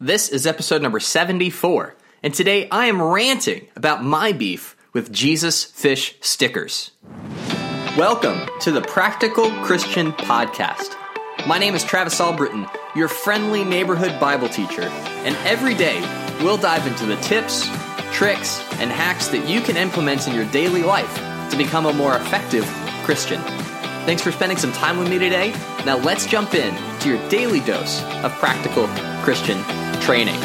This is episode number 74, and today I am ranting about my beef with Jesus Fish stickers. Welcome to the Practical Christian Podcast. My name is Travis Albritton, your friendly neighborhood Bible teacher, and every day we'll dive into the tips, tricks, and hacks that you can implement in your daily life to become a more effective Christian. Thanks for spending some time with me today. Now let's jump in to your daily dose of practical Christian training.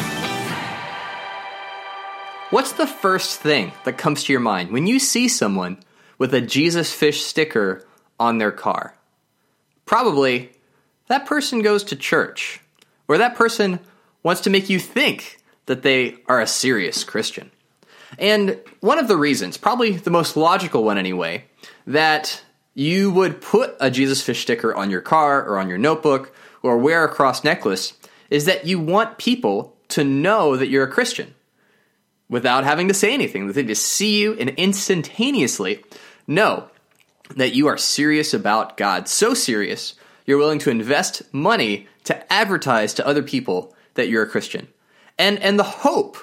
What's the first thing that comes to your mind when you see someone with a Jesus fish sticker on their car? Probably that person goes to church, or that person wants to make you think that they are a serious Christian. And one of the reasons, probably the most logical one anyway, that you would put a Jesus fish sticker on your car or on your notebook or wear a cross necklace is that you want people to know that you're a Christian without having to say anything. They just see you and instantaneously know that you are serious about God. So serious, you're willing to invest money to advertise to other people that you're a Christian. And and the hope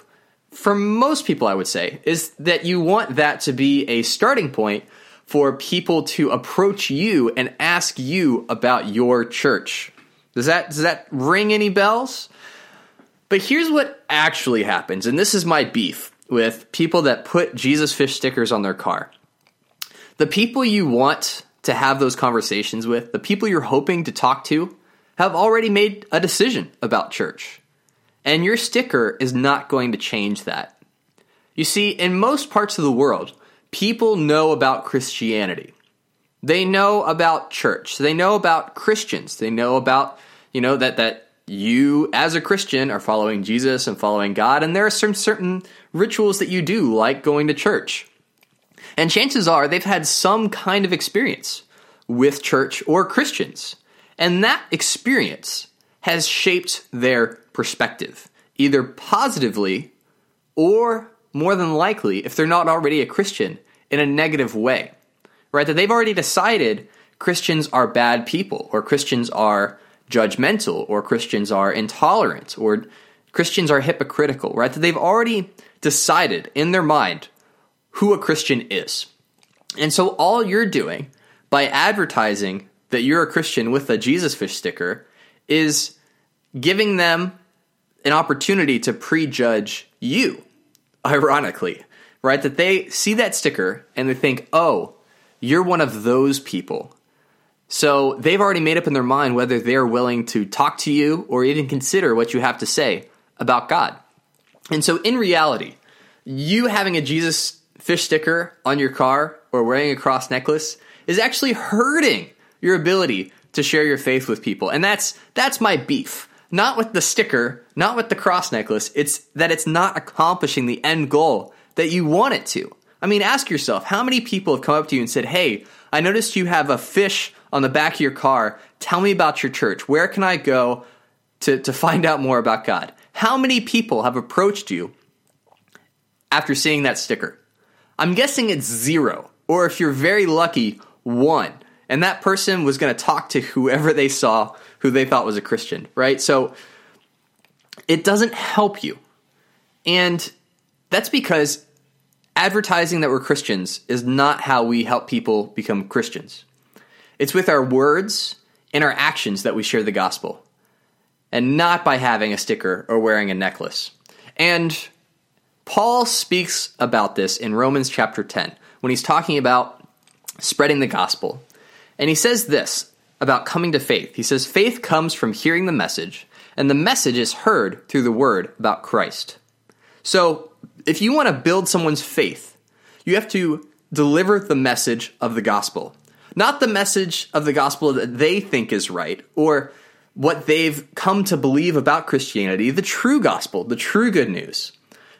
for most people I would say is that you want that to be a starting point for people to approach you and ask you about your church. Does that does that ring any bells? But here's what actually happens, and this is my beef with people that put Jesus fish stickers on their car. The people you want to have those conversations with, the people you're hoping to talk to, have already made a decision about church. And your sticker is not going to change that. You see, in most parts of the world, people know about Christianity. They know about church. They know about Christians. They know about, you know, that, that you as a Christian are following Jesus and following God, and there are some certain rituals that you do, like going to church. And chances are they've had some kind of experience with church or Christians. And that experience has shaped their perspective, either positively or more than likely, if they're not already a Christian, in a negative way right? That they've already decided Christians are bad people, or Christians are judgmental, or Christians are intolerant, or Christians are hypocritical, right? That they've already decided in their mind who a Christian is. And so all you're doing by advertising that you're a Christian with a Jesus fish sticker is giving them an opportunity to prejudge you, ironically, right? That they see that sticker and they think, oh, you're one of those people. So they've already made up in their mind whether they're willing to talk to you or even consider what you have to say about God. And so in reality, you having a Jesus fish sticker on your car or wearing a cross necklace is actually hurting your ability to share your faith with people. And that's that's my beef. Not with the sticker, not with the cross necklace. It's that it's not accomplishing the end goal that you want it to. I mean, ask yourself how many people have come up to you and said, Hey, I noticed you have a fish on the back of your car. Tell me about your church. Where can I go to, to find out more about God? How many people have approached you after seeing that sticker? I'm guessing it's zero, or if you're very lucky, one. And that person was going to talk to whoever they saw who they thought was a Christian, right? So it doesn't help you. And that's because advertising that we're Christians is not how we help people become Christians. It's with our words and our actions that we share the gospel, and not by having a sticker or wearing a necklace. And Paul speaks about this in Romans chapter 10 when he's talking about spreading the gospel. And he says this about coming to faith. He says, Faith comes from hearing the message, and the message is heard through the word about Christ. So if you want to build someone's faith, you have to deliver the message of the gospel. Not the message of the gospel that they think is right or what they've come to believe about Christianity, the true gospel, the true good news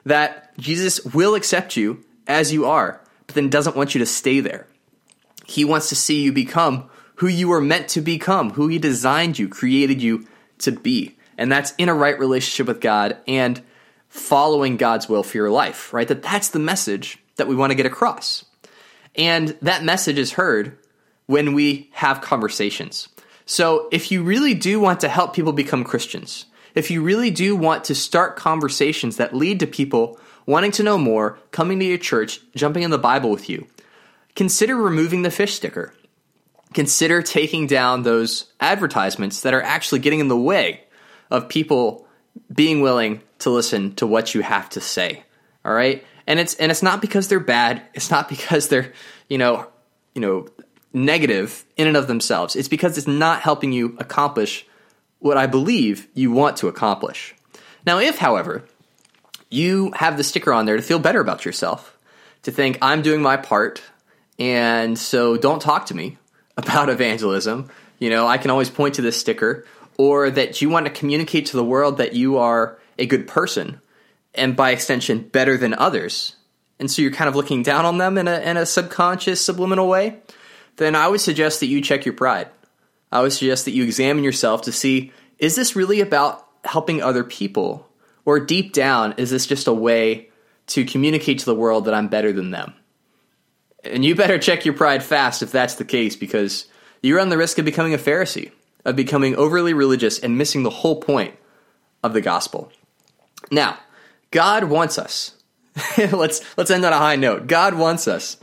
that Jesus will accept you as you are, but then doesn't want you to stay there. He wants to see you become who you were meant to become, who He designed you, created you to be. And that's in a right relationship with God and following God's will for your life, right? That that's the message that we want to get across. And that message is heard when we have conversations. So if you really do want to help people become Christians, if you really do want to start conversations that lead to people wanting to know more, coming to your church, jumping in the Bible with you, consider removing the fish sticker. Consider taking down those advertisements that are actually getting in the way of people being willing to listen to what you have to say. All right? And it's and it's not because they're bad. It's not because they're, you know, you know, negative in and of themselves. It's because it's not helping you accomplish what I believe you want to accomplish. Now, if, however, you have the sticker on there to feel better about yourself, to think, I'm doing my part, and so don't talk to me about evangelism, you know, I can always point to this sticker, or that you want to communicate to the world that you are a good person, and by extension, better than others, and so you're kind of looking down on them in a, in a subconscious, subliminal way, then I would suggest that you check your pride. I would suggest that you examine yourself to see is this really about helping other people? Or deep down, is this just a way to communicate to the world that I'm better than them? And you better check your pride fast if that's the case, because you run the risk of becoming a Pharisee, of becoming overly religious and missing the whole point of the gospel. Now, God wants us. let's let's end on a high note. God wants us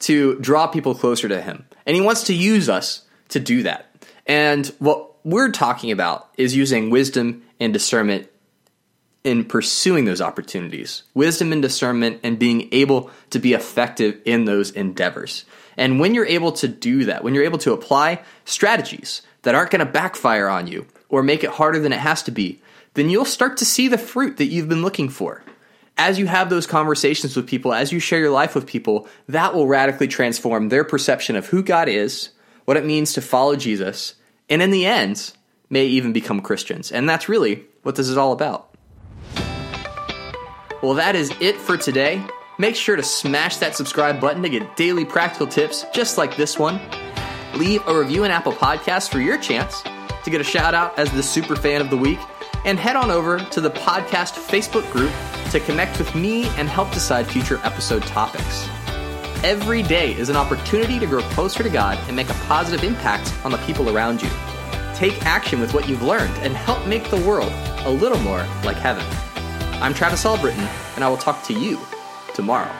to draw people closer to him. And he wants to use us to do that. And what we're talking about is using wisdom and discernment in pursuing those opportunities. Wisdom and discernment and being able to be effective in those endeavors. And when you're able to do that, when you're able to apply strategies that aren't going to backfire on you or make it harder than it has to be, then you'll start to see the fruit that you've been looking for. As you have those conversations with people, as you share your life with people, that will radically transform their perception of who God is, what it means to follow Jesus, and in the end, may even become Christians. And that's really what this is all about. Well, that is it for today. Make sure to smash that subscribe button to get daily practical tips just like this one. Leave a review in Apple Podcasts for your chance to get a shout out as the super fan of the week. And head on over to the podcast Facebook group to connect with me and help decide future episode topics. Every day is an opportunity to grow closer to God and make a positive impact on the people around you. Take action with what you've learned and help make the world a little more like heaven. I'm Travis Albritton, and I will talk to you tomorrow.